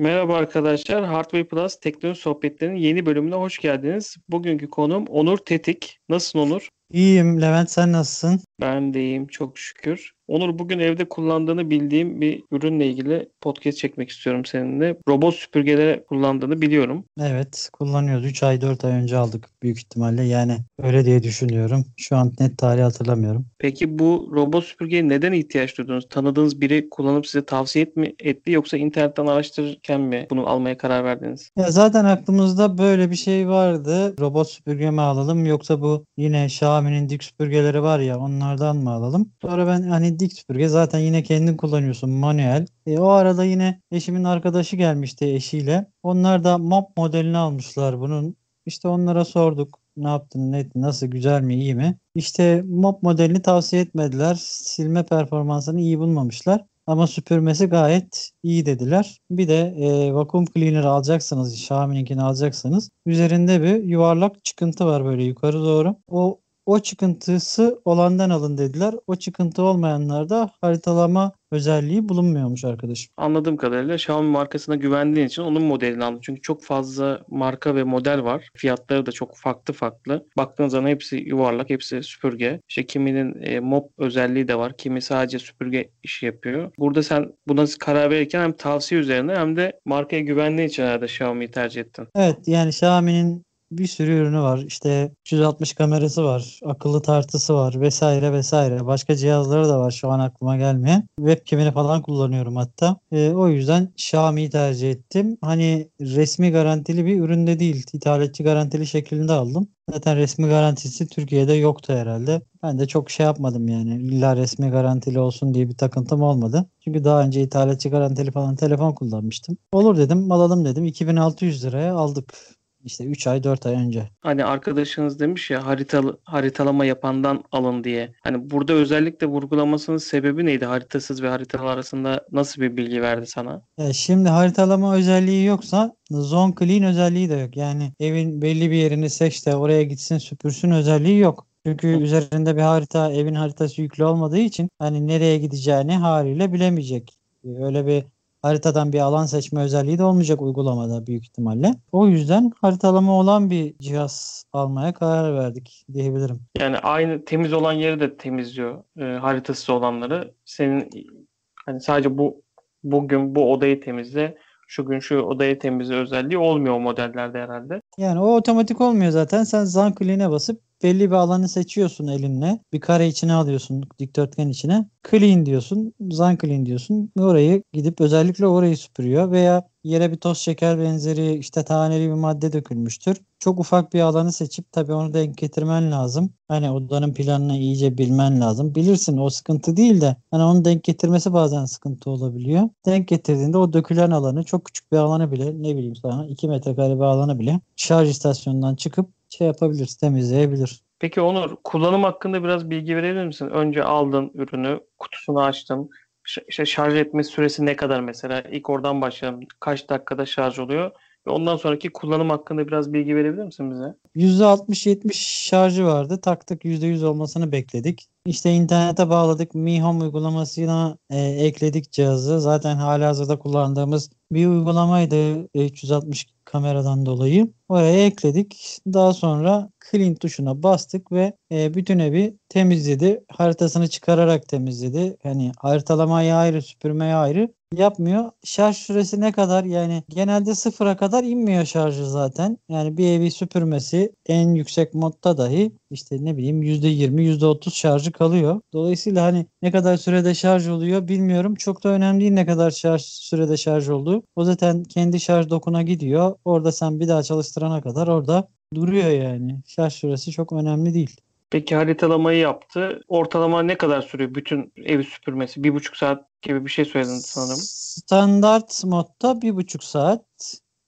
Merhaba arkadaşlar. Hardware Plus teknoloji sohbetlerinin yeni bölümüne hoş geldiniz. Bugünkü konum Onur Tetik. Nasılsın Onur? İyiyim Levent sen nasılsın? Ben de iyiyim çok şükür. Onur bugün evde kullandığını bildiğim bir ürünle ilgili podcast çekmek istiyorum seninle. Robot süpürgelere kullandığını biliyorum. Evet kullanıyoruz. 3 ay 4 ay önce aldık büyük ihtimalle. Yani öyle diye düşünüyorum. Şu an net tarihi hatırlamıyorum. Peki bu robot süpürgeye neden ihtiyaç duydunuz? Tanıdığınız biri kullanıp size tavsiye et mi etti yoksa internetten araştırırken mi bunu almaya karar verdiniz? Ya zaten aklımızda böyle bir şey vardı. Robot süpürge mi alalım yoksa bu yine Xiaomi'nin dik süpürgeleri var ya onlardan mı alalım? Sonra ben hani dik süpürge zaten yine kendin kullanıyorsun manuel. E, o arada yine eşimin arkadaşı gelmişti eşiyle. Onlar da mop modelini almışlar bunun. İşte onlara sorduk ne yaptın, ne, nasıl, güzel mi, iyi mi? İşte mop modelini tavsiye etmediler. Silme performansını iyi bulmamışlar. Ama süpürmesi gayet iyi dediler. Bir de e, vakum cleaner alacaksanız, Xiaomi'ninkini alacaksanız üzerinde bir yuvarlak çıkıntı var böyle yukarı doğru. O o çıkıntısı olandan alın dediler. O çıkıntı olmayanlarda haritalama özelliği bulunmuyormuş arkadaşım. Anladığım kadarıyla Xiaomi markasına güvendiğin için onun modelini aldın. Çünkü çok fazla marka ve model var. Fiyatları da çok farklı farklı. Baktığın zaman hepsi yuvarlak, hepsi süpürge. İşte kiminin e, mop özelliği de var. Kimi sadece süpürge işi yapıyor. Burada sen buna karar verirken hem tavsiye üzerine hem de markaya güvendiğin için herhalde Xiaomi'yi tercih ettin. Evet yani Xiaomi'nin bir sürü ürünü var. İşte 360 kamerası var, akıllı tartısı var vesaire vesaire. Başka cihazları da var şu an aklıma gelmeyen. Webcam'ini falan kullanıyorum hatta. E, o yüzden Xiaomi'yi tercih ettim. Hani resmi garantili bir üründe değil. İthalatçı garantili şeklinde aldım. Zaten resmi garantisi Türkiye'de yoktu herhalde. Ben de çok şey yapmadım yani. İlla resmi garantili olsun diye bir takıntım olmadı. Çünkü daha önce ithalatçı garantili falan telefon kullanmıştım. Olur dedim alalım dedim. 2600 liraya aldık. İşte 3 ay 4 ay önce. Hani arkadaşınız demiş ya haritalı, haritalama yapandan alın diye. Hani burada özellikle vurgulamasının sebebi neydi? Haritasız ve haritalı arasında nasıl bir bilgi verdi sana? Ya şimdi haritalama özelliği yoksa zone clean özelliği de yok. Yani evin belli bir yerini seç de oraya gitsin süpürsün özelliği yok. Çünkü üzerinde bir harita, evin haritası yüklü olmadığı için hani nereye gideceğini haliyle bilemeyecek. Öyle bir haritadan bir alan seçme özelliği de olmayacak uygulamada büyük ihtimalle. O yüzden haritalama olan bir cihaz almaya karar verdik diyebilirim. Yani aynı temiz olan yeri de temizliyor e, haritası olanları. Senin hani sadece bu bugün bu odayı temizle, şu gün şu odayı temizle özelliği olmuyor o modellerde herhalde. Yani o otomatik olmuyor zaten. Sen Zanclean'e basıp belli bir alanı seçiyorsun elinle. Bir kare içine alıyorsun dikdörtgen içine. Clean diyorsun. Zanclean diyorsun. Orayı gidip özellikle orayı süpürüyor veya yere bir toz şeker benzeri işte taneli bir madde dökülmüştür. Çok ufak bir alanı seçip tabii onu denk getirmen lazım. Hani odanın planını iyice bilmen lazım. Bilirsin o sıkıntı değil de hani onu denk getirmesi bazen sıkıntı olabiliyor. Denk getirdiğinde o dökülen alanı çok küçük bir alanı bile ne bileyim sana 2 metrekare bir alanı bile şarj istasyonundan çıkıp şey yapabilir, temizleyebilir. Peki Onur, kullanım hakkında biraz bilgi verebilir misin? Önce aldın ürünü, kutusunu açtın. İşte şarj etme süresi ne kadar mesela? İlk oradan başlayalım. Kaç dakikada şarj oluyor? Ve ondan sonraki kullanım hakkında biraz bilgi verebilir misin bize? %60-70 şarjı vardı. Taktık %100 olmasını bekledik. İşte internete bağladık. Mi Home uygulamasıyla e, ekledik cihazı. Zaten hala hazırda kullandığımız bir uygulamaydı 360 kameradan dolayı. Oraya ekledik. Daha sonra clean tuşuna bastık ve e, bütün evi temizledi. Haritasını çıkararak temizledi. Hani haritalamayı ayrı, süpürmeyi ayrı yapmıyor. Şarj süresi ne kadar? Yani genelde sıfıra kadar inmiyor şarjı zaten. Yani bir evi süpürmesi en yüksek modda dahi işte ne bileyim %20, %30 şarjı kalıyor. Dolayısıyla hani ne kadar sürede şarj oluyor bilmiyorum. Çok da önemli değil ne kadar şarj sürede şarj olduğu. O zaten kendi şarj dokuna gidiyor. Orada sen bir daha çalıştırana kadar orada duruyor yani. Şarj süresi çok önemli değil. Peki haritalamayı yaptı. Ortalama ne kadar sürüyor bütün evi süpürmesi? Bir buçuk saat gibi bir şey söyledin sanırım. Standart modda bir buçuk saat.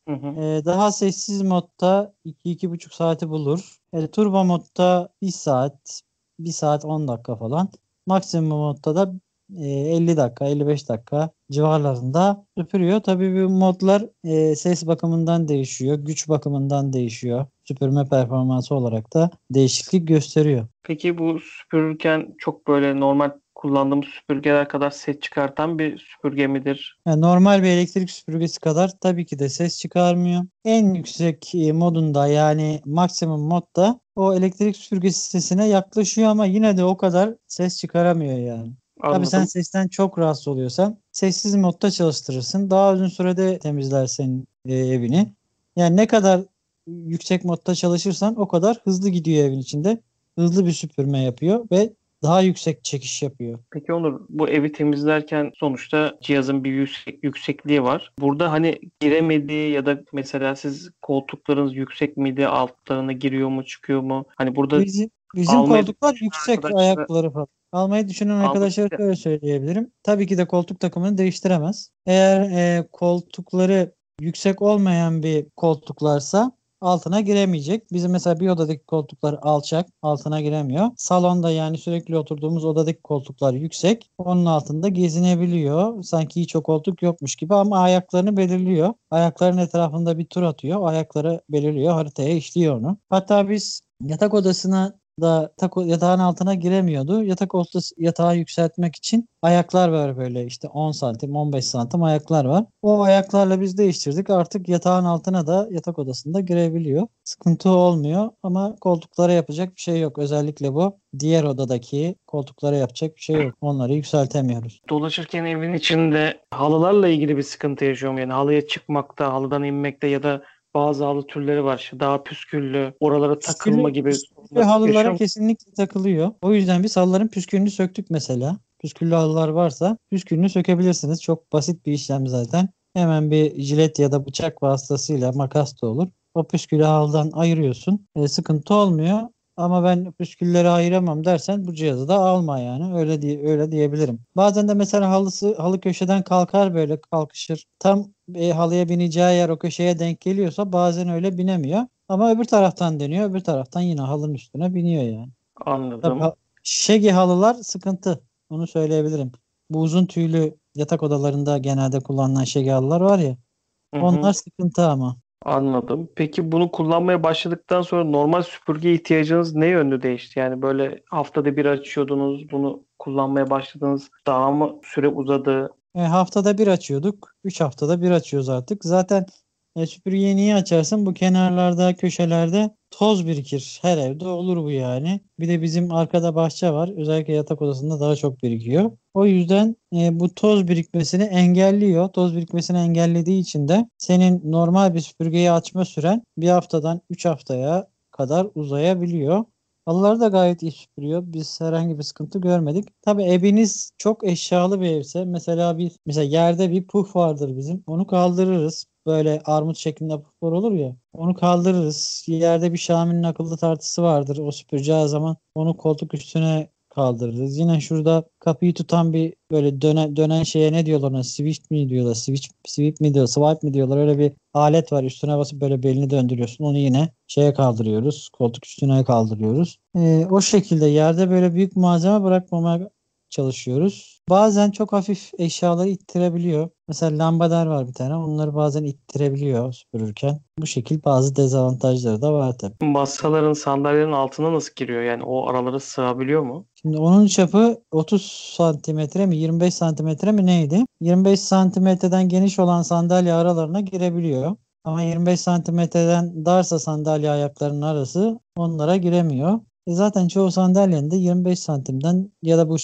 Hı hı. Ee, daha sessiz modda iki iki buçuk saati bulur. E, turbo modda bir saat, bir saat 10 dakika falan. Maksimum modda da 50 dakika 55 dakika civarlarında süpürüyor. Tabii bu modlar e, ses bakımından değişiyor, güç bakımından değişiyor. Süpürme performansı olarak da değişiklik gösteriyor. Peki bu süpürürken çok böyle normal kullandığımız süpürgeler kadar ses çıkartan bir süpürge midir? Yani normal bir elektrik süpürgesi kadar tabii ki de ses çıkarmıyor. En yüksek e, modunda yani maksimum modda o elektrik süpürgesi sesine yaklaşıyor ama yine de o kadar ses çıkaramıyor yani. Tabii Anladım. sen sesten çok rahatsız oluyorsan sessiz modda çalıştırırsın. Daha uzun sürede temizler senin e, evini. Yani ne kadar yüksek modda çalışırsan o kadar hızlı gidiyor evin içinde. Hızlı bir süpürme yapıyor ve daha yüksek çekiş yapıyor. Peki Onur, bu evi temizlerken sonuçta cihazın bir yüksek, yüksekliği var. Burada hani giremediği ya da mesela siz koltuklarınız yüksek miydi, altlarına giriyor mu, çıkıyor mu? Hani burada Bizim, bizim almayı koltuklar yüksek arkadaşlara- ayakları falan. Almayı düşünen arkadaşlara şöyle söyleyebilirim. Tabii ki de koltuk takımını değiştiremez. Eğer e, koltukları yüksek olmayan bir koltuklarsa altına giremeyecek. Bizim mesela bir odadaki koltuklar alçak, altına giremiyor. Salonda yani sürekli oturduğumuz odadaki koltuklar yüksek. Onun altında gezinebiliyor. Sanki hiç o koltuk yokmuş gibi ama ayaklarını belirliyor. Ayakların etrafında bir tur atıyor. Ayakları belirliyor. Haritaya işliyor onu. Hatta biz yatak odasına da yatak- yatağın altına giremiyordu. Yatak odası yatağı yükseltmek için ayaklar var böyle işte 10 santim 15 santim ayaklar var. O ayaklarla biz değiştirdik. Artık yatağın altına da yatak odasında girebiliyor. Sıkıntı olmuyor ama koltuklara yapacak bir şey yok. Özellikle bu diğer odadaki koltuklara yapacak bir şey yok. Onları yükseltemiyoruz. dolaşırken evin içinde halılarla ilgili bir sıkıntı yaşıyorum. Yani halıya çıkmakta, halıdan inmekte ya da bazı halı türleri var. İşte daha püsküllü, oralara takılma gibi. Ve halılara Yaşıyorum. kesinlikle takılıyor. O yüzden biz halıların püskülünü söktük mesela. Püsküllü halılar varsa püskülünü sökebilirsiniz. Çok basit bir işlem zaten. Hemen bir jilet ya da bıçak vasıtasıyla makas da olur. O püskülü halıdan ayırıyorsun. E, sıkıntı olmuyor. Ama ben püskülleri ayıramam dersen bu cihazı da alma yani. Öyle diye öyle diyebilirim. Bazen de mesela halısı halı köşeden kalkar böyle kalkışır. Tam e, halıya bineceği yer o köşeye denk geliyorsa bazen öyle binemiyor. Ama öbür taraftan dönüyor. Öbür taraftan yine halının üstüne biniyor yani. Tabii Anladım. ha- Şegi halılar sıkıntı. Onu söyleyebilirim. Bu uzun tüylü yatak odalarında genelde kullanılan şegi halılar var ya. Hı hı. Onlar sıkıntı ama. Anladım. Peki bunu kullanmaya başladıktan sonra normal süpürge ihtiyacınız ne yönde değişti? Yani böyle haftada bir açıyordunuz, bunu kullanmaya başladınız. Daha mı süre uzadı? E, haftada bir açıyorduk. 3 haftada bir açıyoruz artık. Zaten e, süpürgeyi niye açarsın? Bu kenarlarda, köşelerde toz birikir. Her evde olur bu yani. Bir de bizim arkada bahçe var. Özellikle yatak odasında daha çok birikiyor. O yüzden e, bu toz birikmesini engelliyor. Toz birikmesini engellediği için de senin normal bir süpürgeyi açma süren bir haftadan 3 haftaya kadar uzayabiliyor. Halıları da gayet iyi süpürüyor. Biz herhangi bir sıkıntı görmedik. Tabii eviniz çok eşyalı bir evse mesela bir mesela yerde bir puf vardır bizim. Onu kaldırırız. Böyle armut şeklinde puflar olur ya. Onu kaldırırız. Yerde bir Xiaomi'nin akıllı tartısı vardır. O süpüreceği zaman onu koltuk üstüne kaldırırız. Yine şurada kapıyı tutan bir böyle dönen, dönen şeye ne diyorlar ona? Switch mi diyorlar? Switch, sweep mi diyorlar? Swipe mi diyorlar? Öyle bir alet var. Üstüne basıp böyle belini döndürüyorsun. Onu yine şeye kaldırıyoruz. Koltuk üstüne kaldırıyoruz. Ee, o şekilde yerde böyle büyük malzeme bırakmamaya çalışıyoruz. Bazen çok hafif eşyaları ittirebiliyor. Mesela lambader var bir tane. Onları bazen ittirebiliyor süpürürken. Bu şekil bazı dezavantajları da var tabii. Masaların, sandalyelerin altına nasıl giriyor? Yani o aralara sığabiliyor mu? Şimdi onun çapı 30 santimetre mi 25 santimetre mi neydi? 25 santimetreden geniş olan sandalye aralarına girebiliyor. Ama 25 santimetreden darsa sandalye ayaklarının arası onlara giremiyor. E zaten çoğu sandalyenin de 25 santimden ya da bu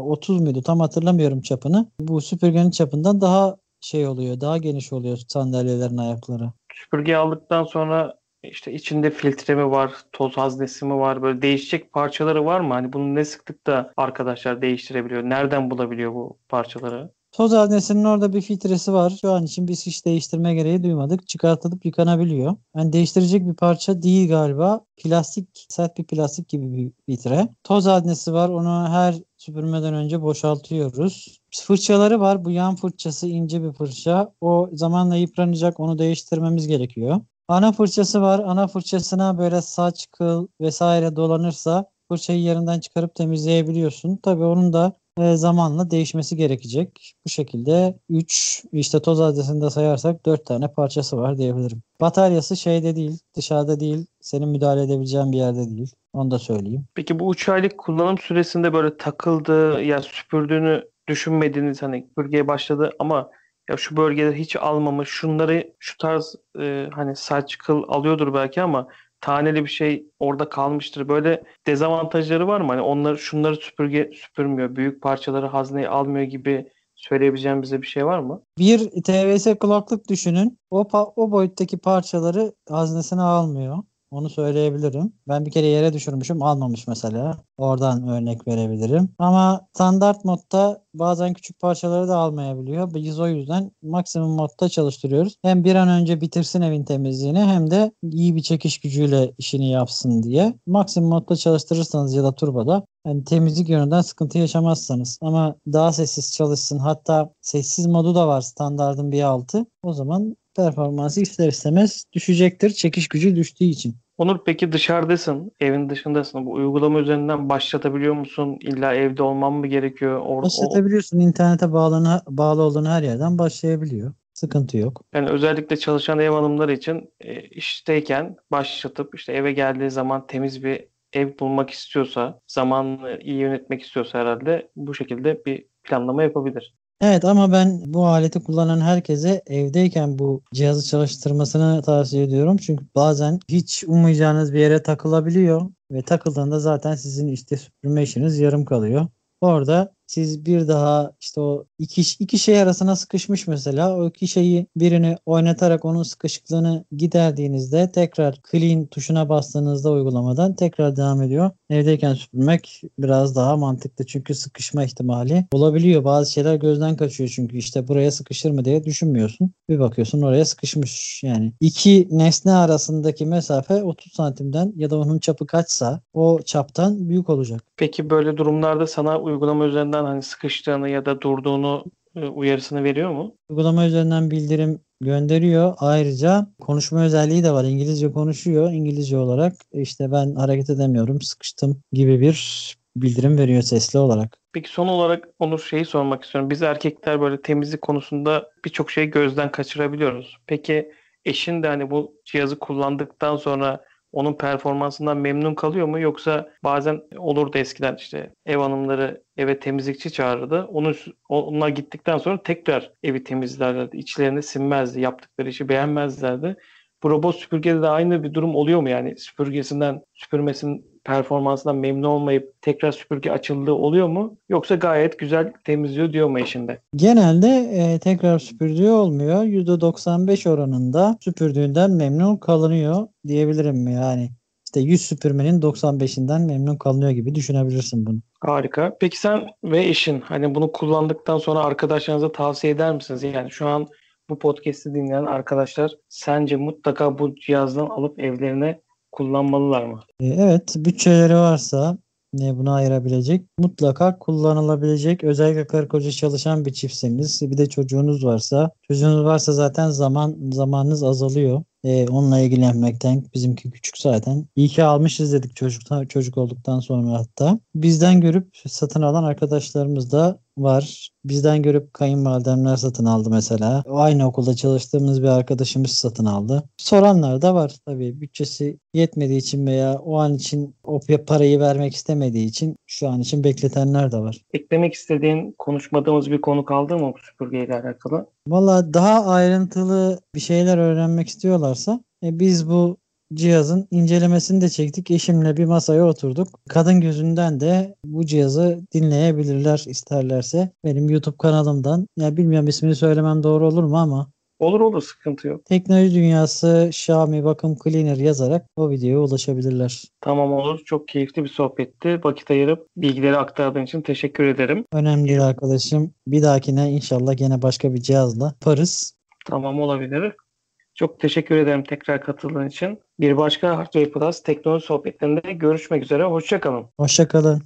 30 muydu tam hatırlamıyorum çapını. Bu süpürgenin çapından daha şey oluyor, daha geniş oluyor sandalyelerin ayakları. Süpürge aldıktan sonra işte içinde filtre mi var, toz haznesi mi var? Böyle değişecek parçaları var mı? Hani bunu ne sıklıkta arkadaşlar değiştirebiliyor? Nereden bulabiliyor bu parçaları? Toz haznesinin orada bir filtresi var. Şu an için biz hiç değiştirme gereği duymadık. Çıkartılıp yıkanabiliyor. Yani değiştirecek bir parça değil galiba. Plastik, sert bir plastik gibi bir filtre. Toz haznesi var. Onu her süpürmeden önce boşaltıyoruz. Fırçaları var. Bu yan fırçası ince bir fırça. O zamanla yıpranacak. Onu değiştirmemiz gerekiyor. Ana fırçası var. Ana fırçasına böyle saç, kıl vesaire dolanırsa fırçayı yerinden çıkarıp temizleyebiliyorsun. Tabii onun da e, zamanla değişmesi gerekecek. Bu şekilde 3 işte toz adresinde sayarsak 4 tane parçası var diyebilirim. Bataryası şeyde değil, dışarıda değil, senin müdahale edebileceğin bir yerde değil. Onu da söyleyeyim. Peki bu 3 aylık kullanım süresinde böyle takıldı ya süpürdüğünü düşünmediğiniz hani bölgeye başladı ama ya şu bölgeleri hiç almamış şunları şu tarz e, hani saç kıl alıyordur belki ama taneli bir şey orada kalmıştır. Böyle dezavantajları var mı? Hani onları şunları süpürge süpürmüyor. Büyük parçaları hazneye almıyor gibi söyleyebileceğim bize bir şey var mı? Bir TVS kulaklık düşünün. O, o boyuttaki parçaları haznesine almıyor. Onu söyleyebilirim. Ben bir kere yere düşürmüşüm almamış mesela. Oradan örnek verebilirim. Ama standart modda bazen küçük parçaları da almayabiliyor. Biz o yüzden maksimum modda çalıştırıyoruz. Hem bir an önce bitirsin evin temizliğini hem de iyi bir çekiş gücüyle işini yapsın diye. Maksimum modda çalıştırırsanız ya da turboda yani temizlik yönünden sıkıntı yaşamazsanız ama daha sessiz çalışsın hatta sessiz modu da var standartın bir altı o zaman performansı ister istemez düşecektir çekiş gücü düştüğü için. Onur peki dışarıdasın, evin dışındasın. Bu uygulama üzerinden başlatabiliyor musun? İlla evde olman mı gerekiyor? Or- Başlatabiliyorsun internete bağlı, bağlı olduğun her yerden başlayabiliyor. Sıkıntı yok. yani özellikle çalışan ev hanımları için e, işteyken başlatıp işte eve geldiği zaman temiz bir ev bulmak istiyorsa, zamanını iyi yönetmek istiyorsa herhalde bu şekilde bir planlama yapabilir. Evet ama ben bu aleti kullanan herkese evdeyken bu cihazı çalıştırmasını tavsiye ediyorum. Çünkü bazen hiç ummayacağınız bir yere takılabiliyor ve takıldığında zaten sizin işte süpürme işiniz yarım kalıyor. Orada siz bir daha işte o iki, iki şey arasına sıkışmış mesela o iki şeyi birini oynatarak onun sıkışıklığını giderdiğinizde tekrar clean tuşuna bastığınızda uygulamadan tekrar devam ediyor. Evdeyken süpürmek biraz daha mantıklı çünkü sıkışma ihtimali olabiliyor. Bazı şeyler gözden kaçıyor çünkü işte buraya sıkışır mı diye düşünmüyorsun. Bir bakıyorsun oraya sıkışmış. Yani iki nesne arasındaki mesafe 30 santimden ya da onun çapı kaçsa o çaptan büyük olacak. Peki böyle durumlarda sana uygulama üzerinden hani sıkıştığını ya da durduğunu e, uyarısını veriyor mu? Uygulama üzerinden bildirim gönderiyor. Ayrıca konuşma özelliği de var. İngilizce konuşuyor. İngilizce olarak işte ben hareket edemiyorum, sıkıştım gibi bir bildirim veriyor sesli olarak. Peki son olarak Onur şeyi sormak istiyorum. Biz erkekler böyle temizlik konusunda birçok şeyi gözden kaçırabiliyoruz. Peki eşin de hani bu cihazı kullandıktan sonra onun performansından memnun kalıyor mu? Yoksa bazen olurdu eskiden işte ev hanımları eve temizlikçi çağırırdı. Onun, onlar gittikten sonra tekrar evi temizlerlerdi. İçlerini sinmezdi. Yaptıkları işi beğenmezlerdi. Bu robot süpürgede de aynı bir durum oluyor mu yani? Süpürgesinden, süpürmesinin performansından memnun olmayıp tekrar süpürge açıldığı oluyor mu? Yoksa gayet güzel temizliyor diyor mu eşinde? Genelde e, tekrar süpürdüğü olmuyor. %95 oranında süpürdüğünden memnun kalınıyor diyebilirim yani. İşte 100 süpürmenin 95'inden memnun kalınıyor gibi düşünebilirsin bunu. Harika. Peki sen ve eşin hani bunu kullandıktan sonra arkadaşlarınıza tavsiye eder misiniz? Yani şu an bu podcast'i dinleyen arkadaşlar sence mutlaka bu cihazdan alıp evlerine kullanmalılar mı? E, evet, bütçeleri varsa ne buna ayırabilecek mutlaka kullanılabilecek özellikle karı koca çalışan bir çiftseniz bir de çocuğunuz varsa çocuğunuz varsa zaten zaman zamanınız azalıyor. Ee, onunla ilgilenmekten bizimki küçük zaten. İyi ki almışız dedik çocuktan çocuk olduktan sonra hatta. Bizden görüp satın alan arkadaşlarımız da var. Bizden görüp kayınvalidemler satın aldı mesela. O aynı okulda çalıştığımız bir arkadaşımız satın aldı. Soranlar da var tabii. Bütçesi yetmediği için veya o an için o parayı vermek istemediği için şu an için bekletenler de var. Eklemek istediğin konuşmadığımız bir konu kaldı mı bu süpürgeyle alakalı? Valla daha ayrıntılı bir şeyler öğrenmek istiyorlarsa e, biz bu cihazın incelemesini de çektik. Eşimle bir masaya oturduk. Kadın gözünden de bu cihazı dinleyebilirler isterlerse. Benim YouTube kanalımdan. Ya bilmiyorum ismini söylemem doğru olur mu ama Olur olur sıkıntı yok. Teknoloji Dünyası Xiaomi Bakım Cleaner yazarak o videoya ulaşabilirler. Tamam olur. Çok keyifli bir sohbetti. Vakit ayırıp bilgileri aktardığın için teşekkür ederim. Önemli değil arkadaşım. Bir dahakine inşallah gene başka bir cihazla yaparız. Tamam olabilir. Çok teşekkür ederim tekrar katıldığın için. Bir başka Hardware Plus teknoloji sohbetlerinde görüşmek üzere. Hoşçakalın. Hoşçakalın.